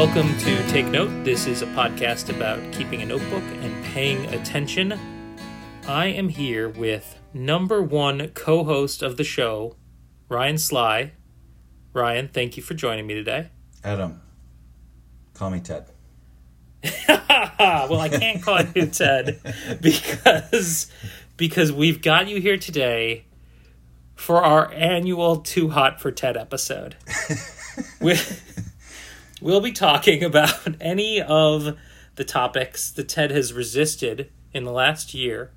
Welcome to Take Note. This is a podcast about keeping a notebook and paying attention. I am here with number one co host of the show, Ryan Sly. Ryan, thank you for joining me today. Adam, call me Ted. well, I can't call you Ted because because we've got you here today for our annual Too Hot for Ted episode. we, we'll be talking about any of the topics that Ted has resisted in the last year.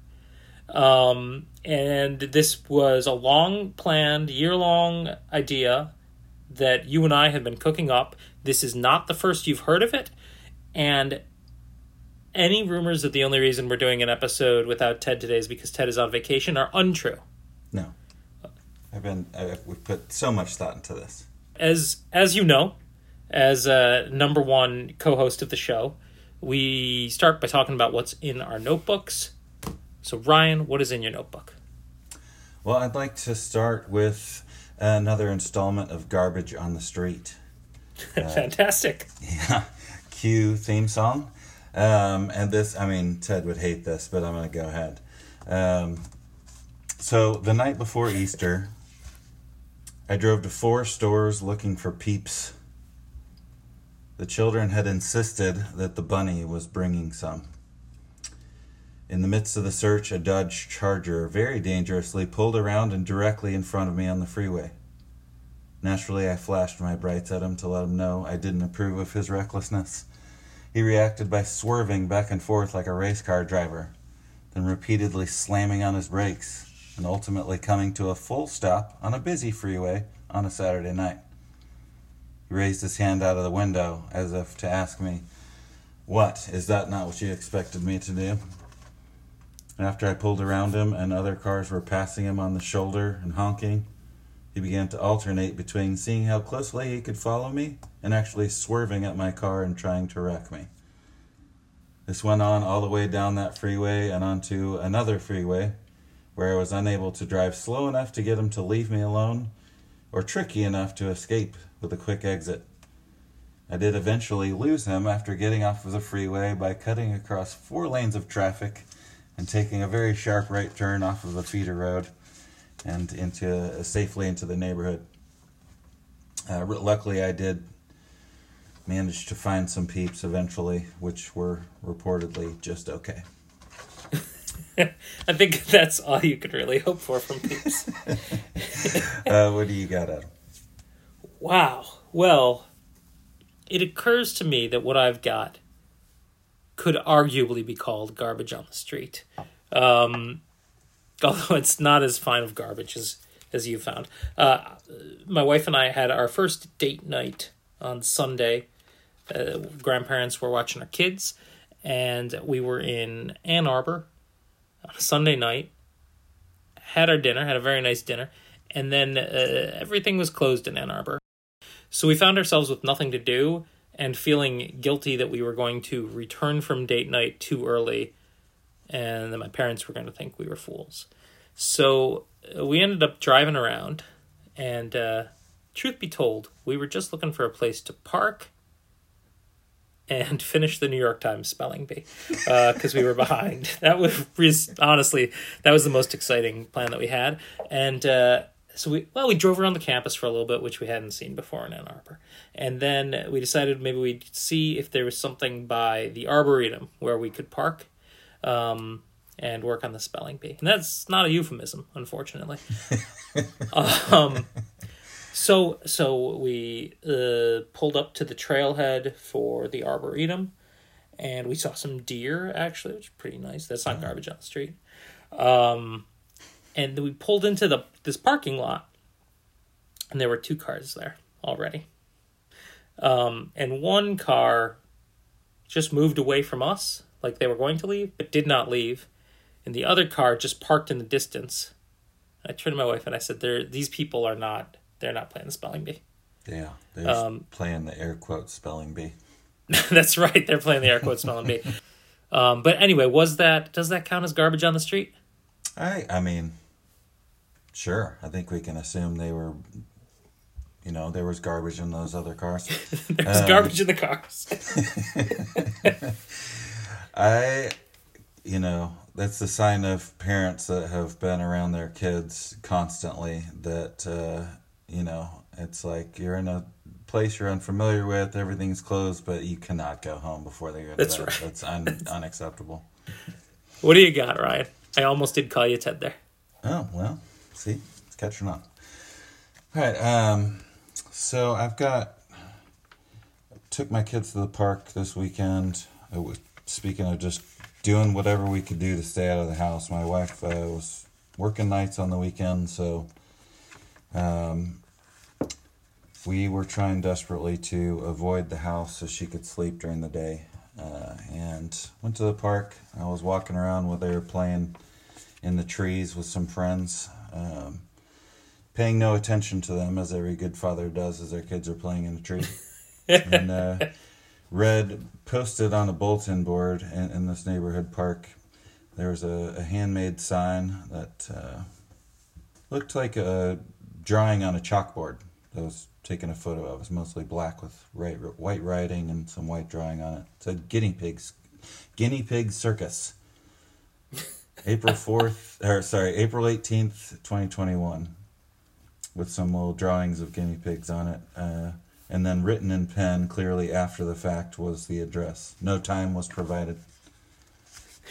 Um, and this was a long planned, year long idea that you and I have been cooking up. This is not the first you've heard of it. And any rumors that the only reason we're doing an episode without Ted today is because Ted is on vacation are untrue. No. I've been, I, we've put so much thought into this. As, as you know, as a number one co host of the show, we start by talking about what's in our notebooks. So, Ryan, what is in your notebook? Well, I'd like to start with another installment of Garbage on the Street. Fantastic. Yeah. Cue theme song. Um, and this, I mean, Ted would hate this, but I'm going to go ahead. Um, so, the night before Easter, I drove to four stores looking for peeps. The children had insisted that the bunny was bringing some. In the midst of the search, a Dodge Charger very dangerously pulled around and directly in front of me on the freeway. Naturally, I flashed my brights at him to let him know I didn't approve of his recklessness. He reacted by swerving back and forth like a race car driver, then repeatedly slamming on his brakes, and ultimately coming to a full stop on a busy freeway on a Saturday night. Raised his hand out of the window as if to ask me, What, is that not what you expected me to do? After I pulled around him and other cars were passing him on the shoulder and honking, he began to alternate between seeing how closely he could follow me and actually swerving at my car and trying to wreck me. This went on all the way down that freeway and onto another freeway where I was unable to drive slow enough to get him to leave me alone or tricky enough to escape with a quick exit. I did eventually lose him after getting off of the freeway by cutting across four lanes of traffic and taking a very sharp right turn off of a feeder road and into uh, safely into the neighborhood. Uh, luckily, I did manage to find some peeps eventually, which were reportedly just okay. I think that's all you could really hope for from peeps. uh, what do you got, Adam? Wow. Well, it occurs to me that what I've got could arguably be called garbage on the street. Um, although it's not as fine of garbage as as you found. Uh, my wife and I had our first date night on Sunday. Uh, grandparents were watching our kids, and we were in Ann Arbor on a Sunday night. Had our dinner, had a very nice dinner, and then uh, everything was closed in Ann Arbor. So we found ourselves with nothing to do and feeling guilty that we were going to return from date night too early and that my parents were going to think we were fools. So uh, we ended up driving around, and uh, truth be told, we were just looking for a place to park and finish the New York Times spelling bee because uh, we were behind. That was honestly that was the most exciting plan that we had, and uh, so we well we drove around the campus for a little bit, which we hadn't seen before in Ann Arbor, and then we decided maybe we'd see if there was something by the arboretum where we could park um, and work on the spelling bee. And that's not a euphemism, unfortunately. um, so so we uh, pulled up to the trailhead for the arboretum, and we saw some deer actually, which is pretty nice. That's not garbage on the street. Um, and then we pulled into the this parking lot, and there were two cars there already. Um, and one car just moved away from us like they were going to leave, but did not leave. And the other car just parked in the distance. I turned to my wife and I said, "There, these people are not. They're not playing the spelling bee." Yeah, they're um, playing the air quote spelling bee. that's right. They're playing the air quote spelling bee. Um, but anyway, was that does that count as garbage on the street? I I mean, sure. I think we can assume they were you know, there was garbage in those other cars. There's Um, garbage in the cars. I, you know, that's the sign of parents that have been around their kids constantly. That uh, you know, it's like you're in a place you're unfamiliar with, everything's closed, but you cannot go home before they go to That's bed. right. That's un- unacceptable. What do you got, Ryan? I almost did call you Ted there. Oh well, see, it's catching on. All right, um, so I've got took my kids to the park this weekend. I was, speaking of just doing whatever we could do to stay out of the house, my wife uh, was working nights on the weekend, so um, we were trying desperately to avoid the house so she could sleep during the day. Uh, and went to the park. I was walking around while they were playing in the trees with some friends, um, paying no attention to them as every good father does as their kids are playing in a tree. and uh, read posted on a bulletin board in, in this neighborhood park. There was a, a handmade sign that uh, looked like a drawing on a chalkboard that was taken a photo of. It was mostly black with right, white writing and some white drawing on it. It said guinea pigs, guinea pig circus. April 4th, or sorry, April 18th, 2021, with some little drawings of guinea pigs on it. Uh, and then written in pen clearly after the fact was the address. No time was provided.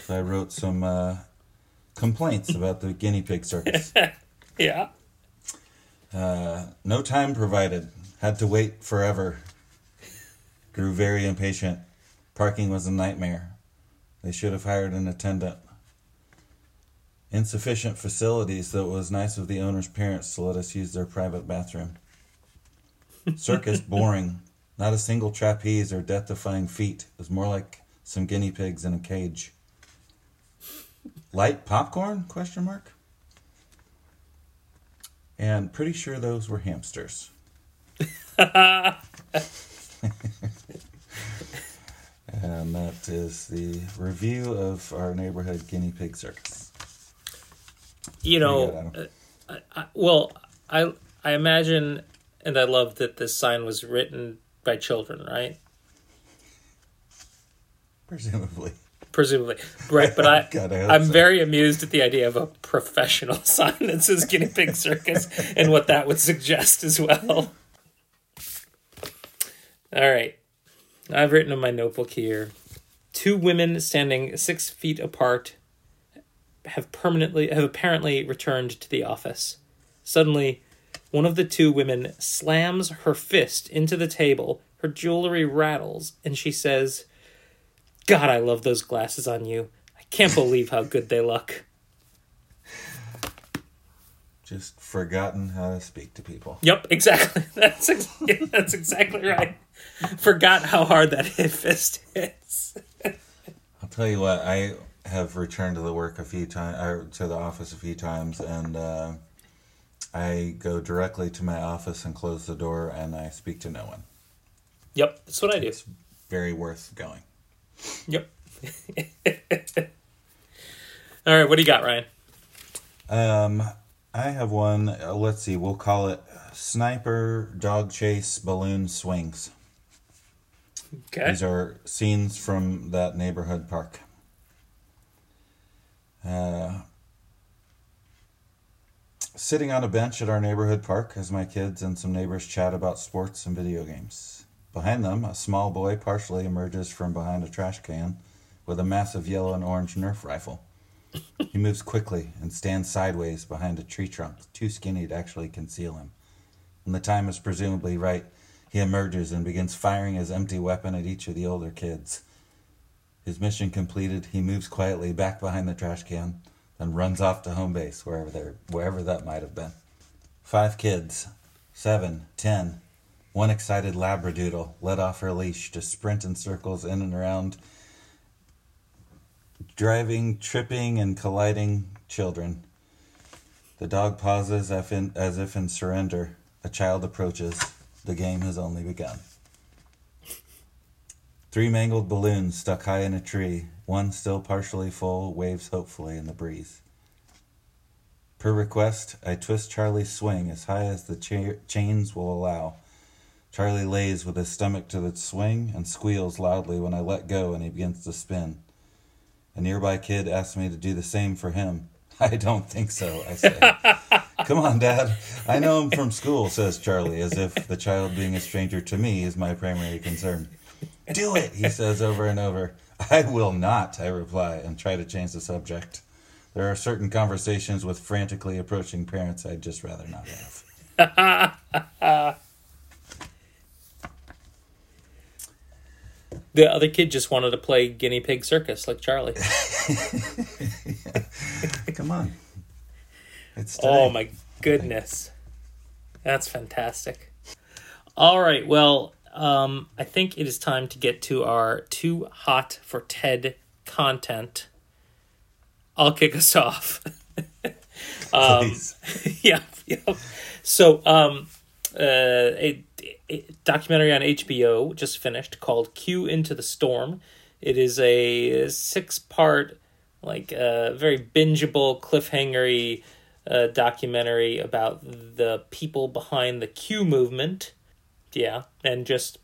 So I wrote some uh, complaints about the guinea pig circus. Yeah. Uh, no time provided. Had to wait forever. Grew very impatient. Parking was a nightmare. They should have hired an attendant. Insufficient facilities, though it was nice of the owner's parents to let us use their private bathroom. Circus boring. Not a single trapeze or death defying feat. It was more like some guinea pigs in a cage. Light popcorn? Question mark. And pretty sure those were hamsters. and that is the review of our neighborhood guinea pig circus. You know, you uh, I, well, I I imagine, and I love that this sign was written by children, right? Presumably. Presumably, right? But I, God, I i'm so. very amused at the idea of a professional sign that says "guinea pig circus" and what that would suggest as well. All right, I've written in my notebook here: two women standing six feet apart have permanently have apparently returned to the office. Suddenly, one of the two women slams her fist into the table. Her jewelry rattles, and she says. God, I love those glasses on you. I can't believe how good they look. Just forgotten how to speak to people. Yep, exactly. That's ex- yeah, that's exactly right. Forgot how hard that hit fist hits. I'll tell you what, I have returned to the work a few times, or to the office a few times, and uh, I go directly to my office and close the door, and I speak to no one. Yep, that's what I do. It's very worth going. Yep. All right, what do you got, Ryan? Um, I have one. Uh, let's see. We'll call it Sniper Dog Chase Balloon Swings. Okay. These are scenes from that neighborhood park. Uh, sitting on a bench at our neighborhood park as my kids and some neighbors chat about sports and video games. Behind them, a small boy partially emerges from behind a trash can with a massive yellow and orange Nerf rifle. He moves quickly and stands sideways behind a tree trunk, too skinny to actually conceal him. When the time is presumably right, he emerges and begins firing his empty weapon at each of the older kids. His mission completed, he moves quietly back behind the trash can, then runs off to home base, wherever there, wherever that might have been. Five kids, seven, ten, one excited labradoodle let off her leash to sprint in circles in and around driving, tripping, and colliding children. The dog pauses as if in, surrender. A child approaches. The game has only begun. Three mangled balloons stuck high in a tree, one still partially full, waves hopefully in the breeze. Per request, I twist Charlie's swing as high as the cha- chains will allow. Charlie lays with his stomach to the swing and squeals loudly when I let go and he begins to spin. A nearby kid asks me to do the same for him. I don't think so, I say. Come on, Dad. I know him from school, says Charlie, as if the child being a stranger to me is my primary concern. Do it, he says over and over. I will not, I reply, and try to change the subject. There are certain conversations with frantically approaching parents I'd just rather not have. The other kid just wanted to play guinea pig circus like Charlie. Come on. It's oh my goodness. That's fantastic. All right, well, um, I think it is time to get to our too hot for TED content. I'll kick us off. Please. yeah, yeah. So, um, uh, a, a documentary on HBO just finished called "Q Into the Storm." It is a six-part, like, uh, very bingeable, cliffhangery uh, documentary about the people behind the Q movement. Yeah, and just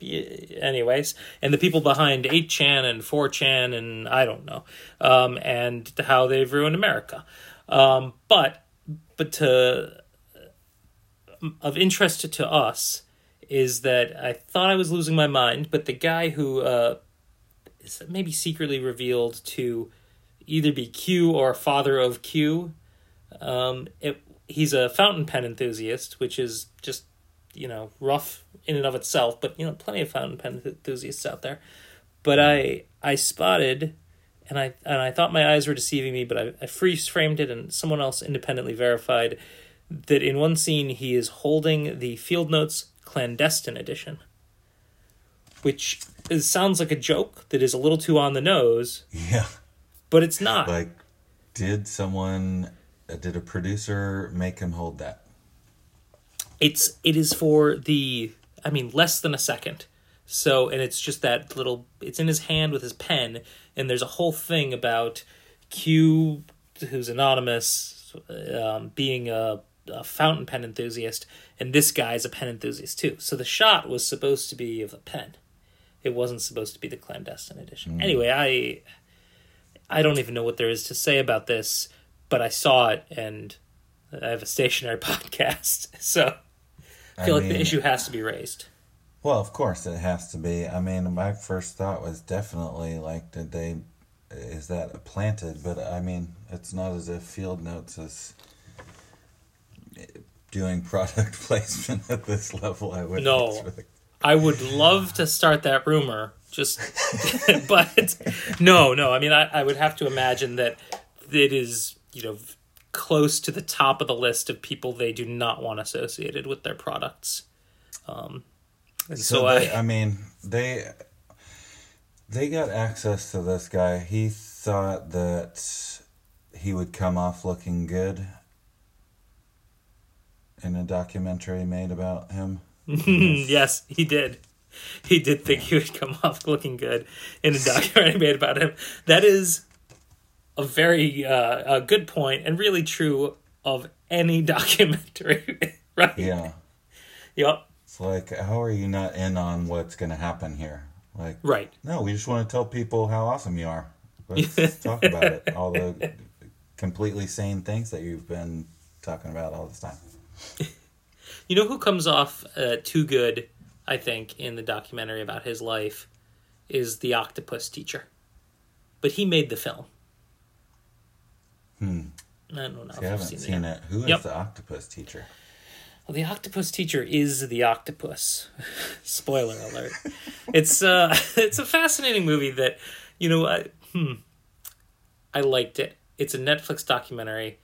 anyways, and the people behind 8chan and 4chan and I don't know, um, and how they've ruined America. Um, but but to of interest to us is that I thought I was losing my mind, but the guy who uh, is maybe secretly revealed to either be Q or father of Q, um, it, he's a fountain pen enthusiast, which is just you know rough in and of itself, but you know plenty of fountain pen enthusiasts out there. But I I spotted, and I and I thought my eyes were deceiving me, but I, I freeze framed it, and someone else independently verified that in one scene he is holding the Field Notes clandestine edition, which is, sounds like a joke that is a little too on the nose, Yeah. but it's not. Like, did someone, uh, did a producer make him hold that? it's it is for the I mean less than a second. So and it's just that little it's in his hand with his pen and there's a whole thing about Q who's anonymous um, being a, a fountain pen enthusiast and this guy's a pen enthusiast too. So the shot was supposed to be of a pen. It wasn't supposed to be the clandestine edition. Mm. Anyway, I I don't even know what there is to say about this, but I saw it and I have a stationary podcast. So I feel like the issue has to be raised. Well, of course it has to be. I mean, my first thought was definitely like, did they, is that planted? But I mean, it's not as if Field Notes is doing product placement at this level. I would No. I would love to start that rumor, just, but no, no. I mean, I, I would have to imagine that it is, you know, close to the top of the list of people they do not want associated with their products. Um, and so, So, they, I, I mean, they they got access to this guy. He thought that he would come off looking good in a documentary made about him. yes, he did. He did think he would come off looking good in a documentary made about him. That is a very uh, a good point and really true of any documentary, right? Yeah. Yep. It's like, how are you not in on what's going to happen here? Like, Right. no, we just want to tell people how awesome you are. Let's talk about it. All the completely sane things that you've been talking about all this time. You know who comes off uh, too good, I think, in the documentary about his life is the octopus teacher. But he made the film. Hmm. I don't know if I you've haven't seen, seen it. it. Who is Yep. the octopus teacher? Well, the octopus teacher is the octopus. Spoiler alert. it's uh it's a fascinating movie that you know I hmm I liked it. It's a Netflix documentary.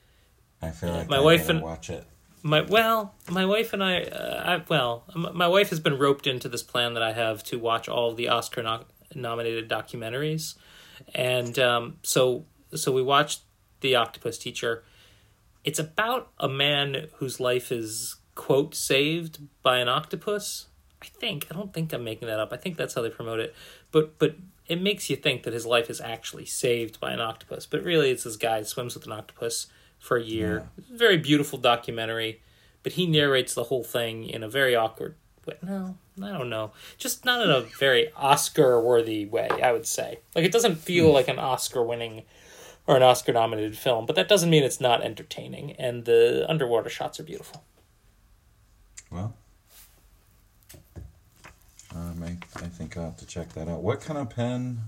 I feel like My I wife and- watch it. My well, my wife and I, uh, I well, my wife has been roped into this plan that I have to watch all the Oscar no- nominated documentaries, and um, so so we watched the Octopus Teacher. It's about a man whose life is quote saved by an octopus. I think I don't think I'm making that up. I think that's how they promote it. But but it makes you think that his life is actually saved by an octopus. But really, it's this guy swims with an octopus for a year. Very beautiful documentary, but he narrates the whole thing in a very awkward way. No, I don't know. Just not in a very Oscar worthy way, I would say. Like it doesn't feel like an Oscar winning or an Oscar nominated film, but that doesn't mean it's not entertaining and the underwater shots are beautiful. Well, um, I, I think I'll have to check that out. What kind of pen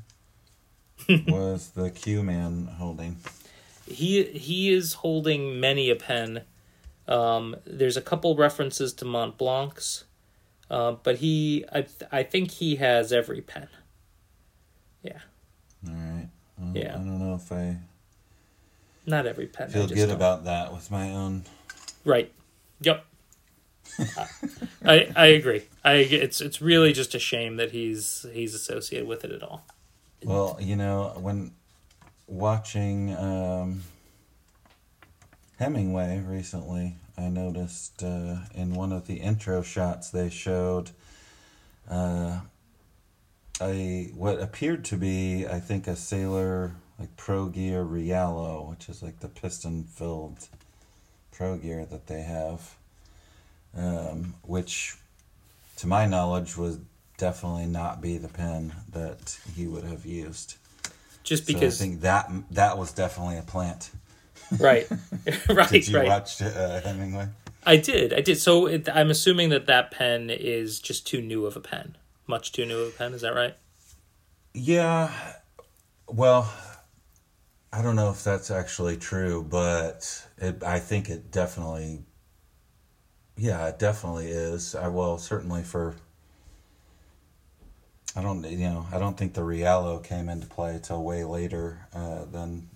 was the Q man holding? He he is holding many a pen. Um, there's a couple references to Montblancs, uh, but he I I think he has every pen. Yeah, All right. Well, Yeah. I don't know if I not every pen. Feel good don't. about that with my own. Right. Yep. I I agree. I it's it's really just a shame that he's he's associated with it at all. Well, you know, when watching um, Hemingway recently, I noticed uh, in one of the intro shots they showed uh, a what appeared to be, I think, a sailor like Pro Gear Realo, which is like the piston filled Pro Gear that they have, um, which, to my knowledge, would definitely not be the pen that he would have used. Just So because I think that that was definitely a plant. right. right, Did you right. watch uh, Hemingway? I did. I did. So it, I'm assuming that that pen is just too new of a pen. Much too new of a pen, is that right? Yeah. Well, I don't know if that's actually true, but it, I think it definitely. Yeah, it definitely is. I well certainly for. I don't you know I don't think the Realo came into play till way later uh, than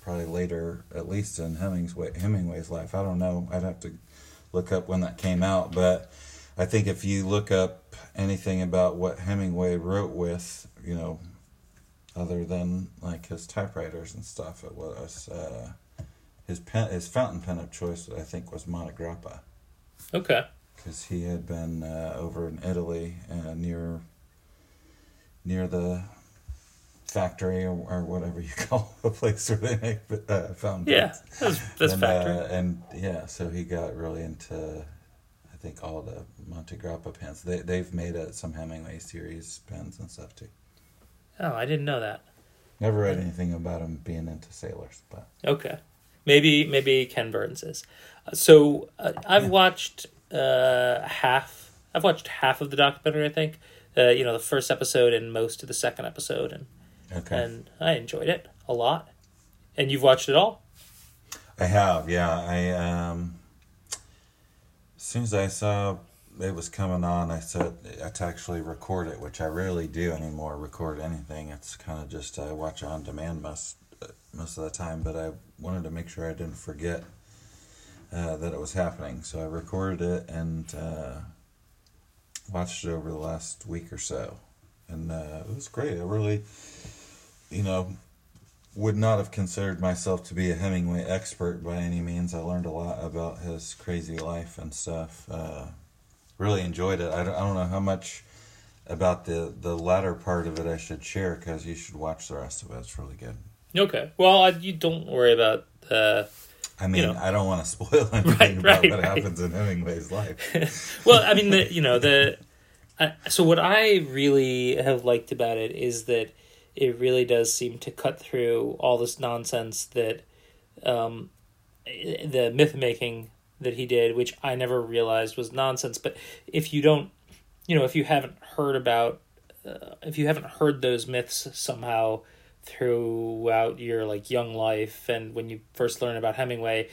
probably later at least in Hemingway Hemingway's life. I don't know. I'd have to look up when that came out, but I think if you look up anything about what Hemingway wrote with, you know, other than like his typewriters and stuff, it was uh, his pen, his fountain pen of choice. I think was Montegrappa Okay. because he had been uh, over in Italy uh, near near the factory or, or whatever you call the place where they make uh, fountain Yeah. That's, that's and, factory. Uh, and yeah, so he got really into, I think all the Montegrappa pens. They they've made uh, some Hemingway series pens and stuff too. oh, I didn't know that. Never read anything about him being into sailors, but Okay. Maybe maybe Ken Burns is. Uh, So uh, I've watched uh, half. I've watched half of the documentary. I think. Uh, you know the first episode and most of the second episode, and okay. and I enjoyed it a lot. And you've watched it all? I have, yeah. I um, as soon as I saw it was coming on, I said I to actually record it, which I rarely do anymore. Record anything. It's kind of just I watch on demand most most of the time, but I wanted to make sure I didn't forget uh, that it was happening, so I recorded it and uh, watched it over the last week or so, and uh, it was great. I really, you know, would not have considered myself to be a Hemingway expert by any means. I learned a lot about his crazy life and stuff. Uh, really enjoyed it. I don't, I don't know how much about the, the latter part of it I should share because you should watch the rest of it. It's really good. Okay. Well, I, you don't worry about. Uh, I mean, know. I don't want to spoil anything Right, about right, what right. happens in Hemingway's life. well, I mean, the you know the. Uh, so what I really have liked about it is that it really does seem to cut through all this nonsense that, um, the myth making that he did, which I never realized was nonsense. But if you don't, you know, if you haven't heard about, uh, if you haven't heard those myths somehow throughout your like young life and when you first learn about Hemingway,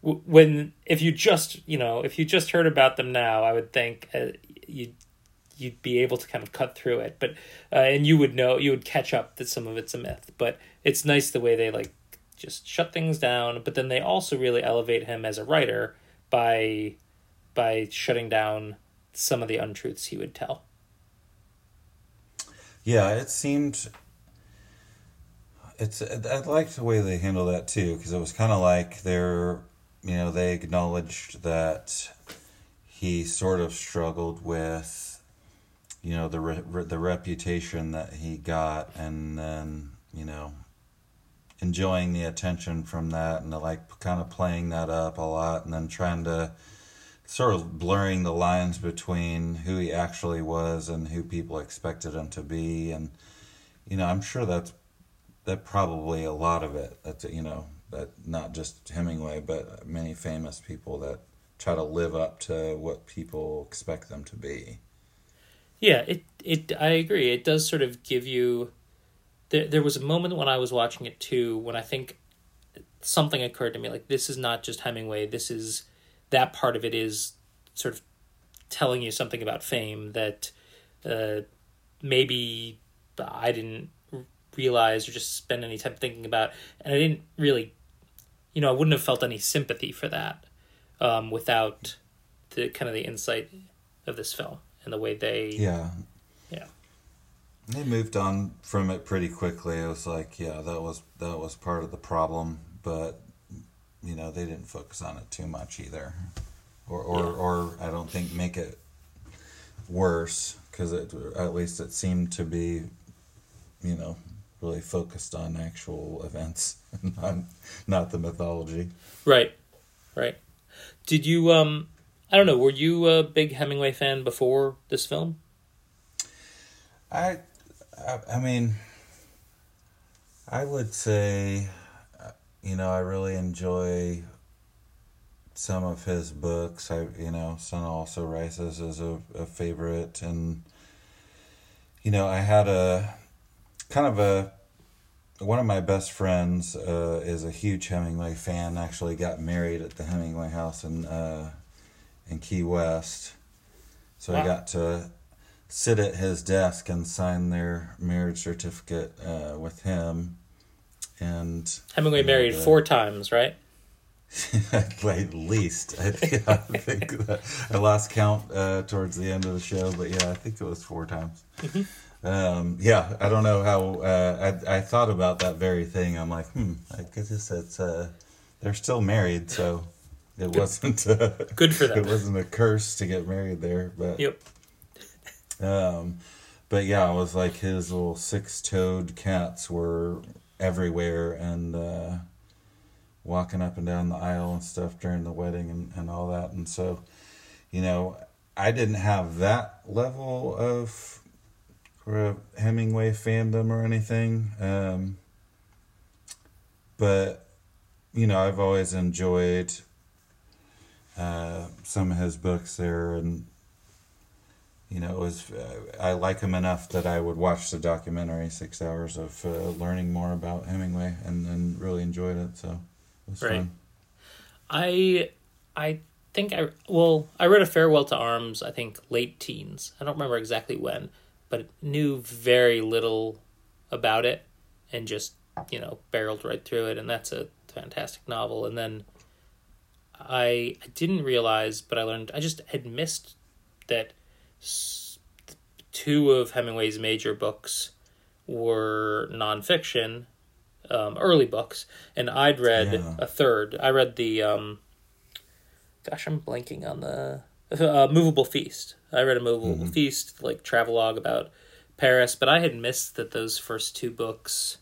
when if you just you know if you just heard about them now, I would think uh, you you'd be able to kind of cut through it, but uh, and you would know you would catch up that some of it's a myth. But it's nice the way they like just shut things down, but then they also really elevate him as a writer by by shutting down some of the untruths he would tell. Yeah, it seemed. It's I liked the way they handled that too because it was kind of like they're you know they acknowledged that he sort of struggled with you know the re- the reputation that he got and then you know enjoying the attention from that and like kind of playing that up a lot and then trying to sort of blurring the lines between who he actually was and who people expected him to be. And you know i'm sure that's that probably a lot of it that's you know that not just hemingway but many famous people that try to live up to what people expect them to be. Yeah it it i agree. It does sort of give you there, there was a moment when i was watching it too when i think something occurred to me like this is not just hemingway this is that part of it is sort of telling you something about fame that uh, maybe I didn't realize or just spend any time thinking about, and I didn't really, you know, I wouldn't have felt any sympathy for that um, without the kind of the insight of this film and the way they yeah yeah they moved on from it pretty quickly. It was like yeah that was that was part of the problem, but you know they didn't focus on it too much either or or, yeah. or i don't think make it worse because it at least it seemed to be you know really focused on actual events not not the mythology. Right right. Did you um i don't know were you a big hemingway fan before this film? I i, I mean i would say you know, I really enjoy some of his books. I, you know, Sun Also Rises is a, a favorite, and you know, I had a kind of a one of my best friends uh, is a huge Hemingway fan. Actually, got married at the Hemingway house in uh, in Key West, so wow. I got to sit at his desk and sign their marriage certificate uh, with him and Hemingway married the, four times, right? at least I, yeah, I think I lost count uh, towards the end of the show, but yeah, I think it was four times. Mm-hmm. Um, yeah, I don't know how uh, I I thought about that very thing. I'm like, hmm, I guess it's uh, they're still married, so it good. wasn't uh, good for them. It wasn't a curse to get married there, but yep. Um, but yeah, it was like his little six-toed cats were everywhere and uh, walking up and down the aisle and stuff during the wedding and, and all that. And so, you know, I didn't have that level of Hemingway fandom or anything. Um, but, you know, I've always enjoyed uh, some of his books there and you know, it was uh, I like him enough that I would watch the documentary, six hours of uh, learning more about Hemingway, and, and really enjoyed it. So it was right. fun. I I think I well I read a Farewell to Arms. I think late teens. I don't remember exactly when, but knew very little about it, and just you know barreled right through it. And that's a fantastic novel. And then I I didn't realize, but I learned I just had missed that two of Hemingway's major books were nonfiction, um, early books, and I'd read yeah. a third. I read the, um, gosh, I'm blanking on the uh, Moveable Feast. I read a Moveable mm-hmm. Feast, like travelogue about Paris, but I had missed that those first two books.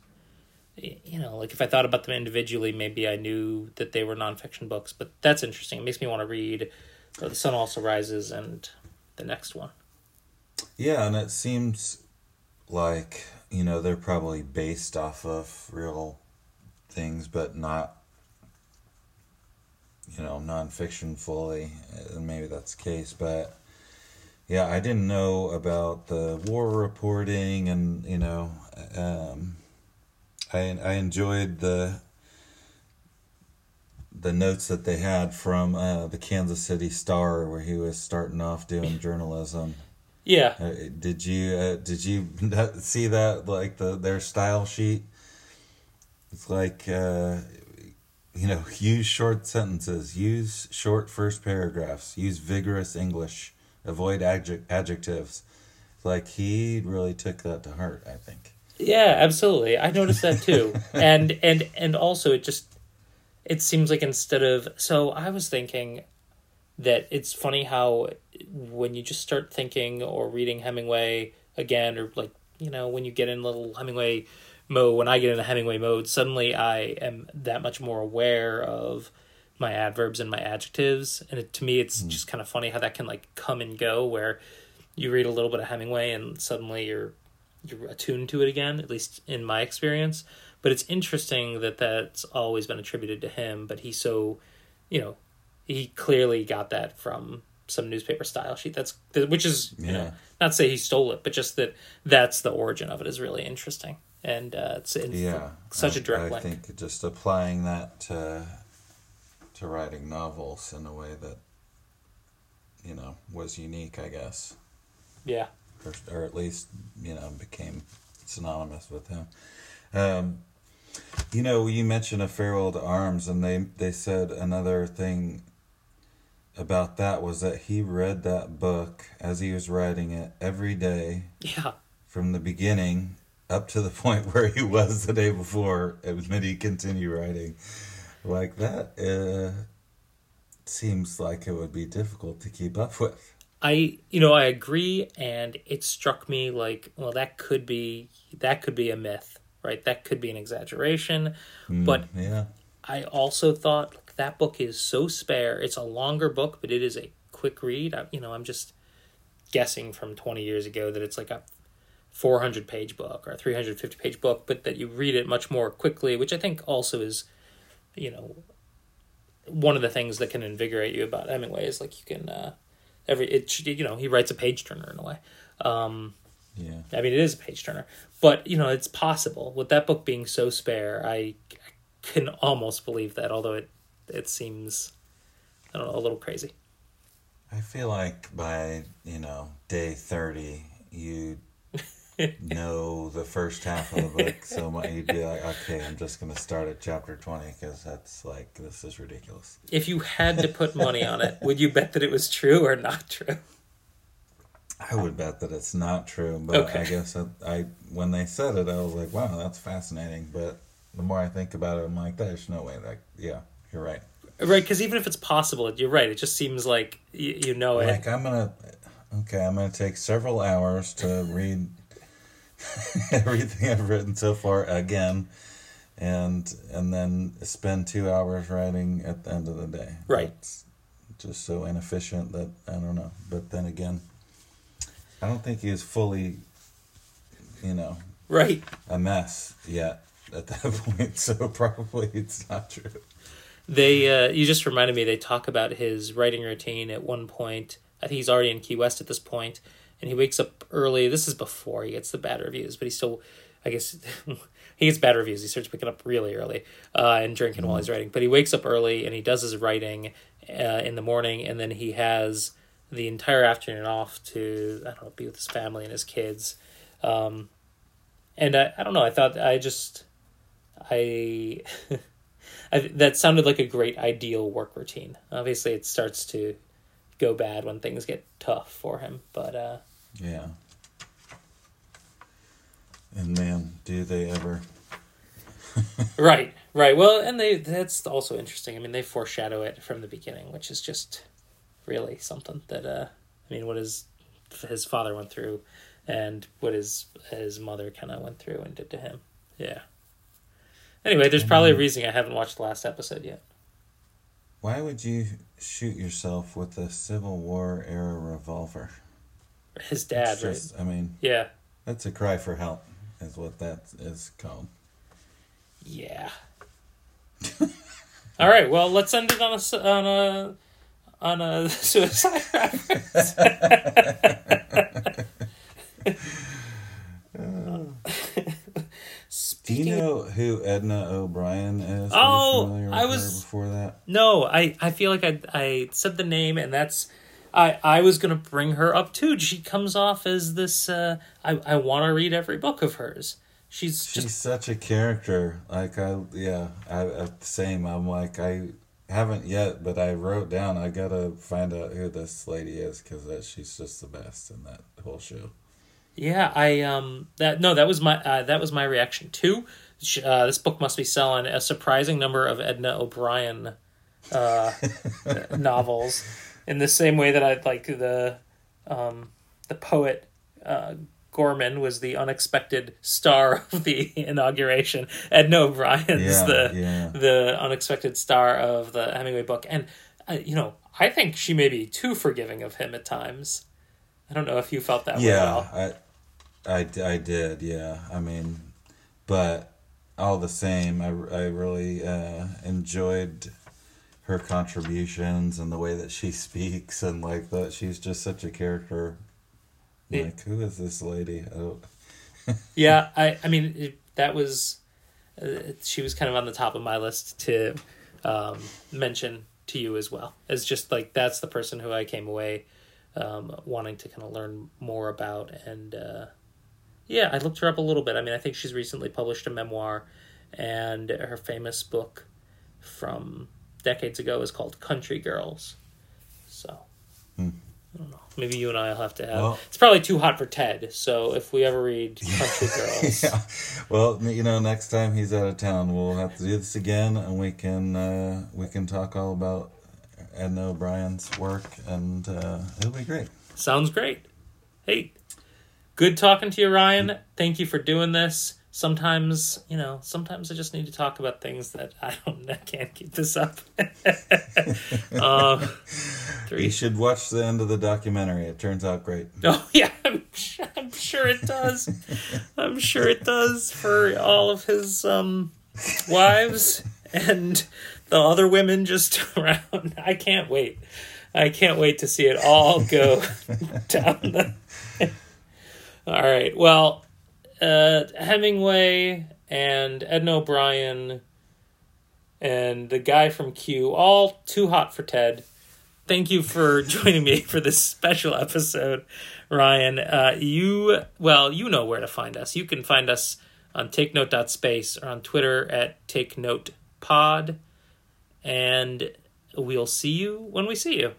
You know, like if I thought about them individually, maybe I knew that they were nonfiction books. But that's interesting. It makes me want to read "The Sun Also Rises" and the next one. Yeah, and it seems like, you know, they're probably based off of real things, but not, you know, nonfiction fully. And maybe that's the case. But yeah, I didn't know about the war reporting, and, you know, um, I, I enjoyed the the notes that they had from uh, the Kansas City Star, where he was starting off doing journalism. Yeah. Uh, did you uh, did you see that like the their style sheet? It's like uh, you know, use short sentences, use short first paragraphs, use vigorous English, avoid adject- adjectives. Like he really took that to heart, I think. Yeah, absolutely. I noticed that too. and and and also it just it seems like instead of so I was thinking that it's funny how when you just start thinking or reading Hemingway again or like you know when you get in little Hemingway mode, when I get into Hemingway mode, suddenly I am that much more aware of my adverbs and my adjectives, and it, to me, it's hmm. just kind of funny how that can like come and go. Where you read a little bit of Hemingway and suddenly you're you're attuned to it again. At least in my experience, but it's interesting that that's always been attributed to him. But he's so, you know, he clearly got that from some newspaper style sheet. That's which is you know not say he stole it, but just that that's the origin of it is really interesting, and uh, it's in Yeah, such a a direct I link. think just applying that to to writing novels in a way that you know was unique, I guess, Yeah, or, or at least you know became synonymous with him. Um, you know, you mentioned a farewell to arms, and they they said another thing about that was that he read that book as he was writing it every day yeah, from the beginning up to the point where he was the day before, and then he continued writing. Like that, uh, seems like it would be difficult to keep up with. I you know I agree, and it struck me like well that could be that could be a myth, right? That could be an exaggeration, but Yeah, I also thought like, that book is so spare. It's a longer book, but it is a quick read. I, you know, I'm just guessing from 20 years ago that it's like a 400 page book or a 350 page book, but that you read it much more quickly, which I think also is, you know, one of the things that can invigorate you about Hemingway is like you can, uh, every, it, you know, he writes a page turner in a way. Um, yeah. I mean, it is a page turner, but you know, it's possible with that book being so spare. I can almost believe that, although it it seems, I don't know, a little crazy. I feel like by you know day thirty, you know the first half of the book, so mu- you'd be like, okay, I'm just gonna start at chapter twenty because that's like this is ridiculous. If you had to put money on it, would you bet that it was true or not true? I would bet that it's not true, but Okay. I guess I, I when they said it, I was like, wow, that's fascinating. But the more I think about it, I'm like, there's no way that. Yeah, you're right. Right, because even if it's possible, you're right. It just seems like you, you know it. Like I'm gonna, okay, I'm gonna take several hours to read everything I've written so far again, and and then spend two hours writing at the end of the day. Right. It's just so inefficient that I don't know. But then again, I don't think he is fully, you know, Right. a mess yet at that point. So probably it's not true. They, uh, you just reminded me. They talk about his writing routine at one point. I think he's already in Key West at this point, and he wakes up early. This is before he gets the bad reviews, but he still, I guess, he gets bad reviews. He starts waking up really early uh, and drinking while he's writing. But he wakes up early and he does his writing uh, in the morning, and then he has the entire afternoon off to I don't know be with his family and his kids. Um, and I, I don't know. I thought I just I. I, that sounded like a great ideal work routine. Obviously, it starts to go bad when things get tough for him, but uh, Yeah. And man, do they ever? right, right. Well, and they that's also interesting. I mean, they foreshadow it from the beginning, which is just really something that uh, I mean, what his his father went through, and what his his mother kind of went through and did to him. Yeah. Anyway, there's probably a reason I haven't watched the last episode yet. Why would you shoot yourself with a Civil War era revolver? His dad, It's right? I mean, Yeah. that's a cry for help, is what that is called. Yeah. All right. Well, let's end it on a on a on a suicide reference. Do you know who Edna O'Brien is? Oh, I was- before that. No, I I feel like I I said the name, and that's I I was gonna bring her up too. She comes off as this. Uh, I I want to read every book of hers. She's She's just such a character. Like I, yeah, I, same. I'm like I haven't yet, but I wrote down. I gotta find out who this lady is because she's just the best in that whole show. Yeah, I um that no, that was my uh, that was my reaction too. Uh, this book must be selling a surprising number of Edna O'Brien uh, novels in the same way that I like the um the poet uh, Gorman was the unexpected star of the inauguration. Edna O'Brien's Yeah, the yeah. the unexpected star of the Hemingway book, and uh, you know, I think she may be too forgiving of him at times. I don't know if you felt that way. at. Yeah, I, I, I did. Yeah, I mean, but all the same, I, I really uh, enjoyed her contributions and the way that she speaks and like that she's just such a character. Yeah. Like, who is this lady? Don't, yeah i i mean it, that was uh, she was kind of on the top of my list to um, mention to you as well as just like that's the person who i came away um, wanting to kind of learn more about and uh, yeah i looked her up a little bit i mean i think she's recently published a memoir and her famous book from decades ago is called country girls so Hmm. I don't know. Maybe you and I will have to have. Well- it's probably too hot for Ted. So if we ever read Country Girls, yeah. Well, you know, next time he's out of town, we'll have to do this again, and we can uh, we can talk all about Edna O'Brien's work, and uh, it'll be great. Sounds great. Hey, good talking to you, Ryan. Thank you for doing this. Sometimes, you know, sometimes I just need to talk about things that I don't, I can't keep this up. You three. should watch the end of the documentary. It turns out great. Oh yeah, I'm, su- I'm sure it does. I'm sure it does for all of his um, wives and the other women just around. I can't wait. I can't wait to see it all go down. The... all right. Well, uh, Hemingway and Edna O'Brien and the guy from Q, all too hot for Ted thank you for joining me for this special episode, Ryan. Uh, you well, you know where to find us. You can find us on takenote.space or on Twitter at takenotepod, and we'll see you when we see you.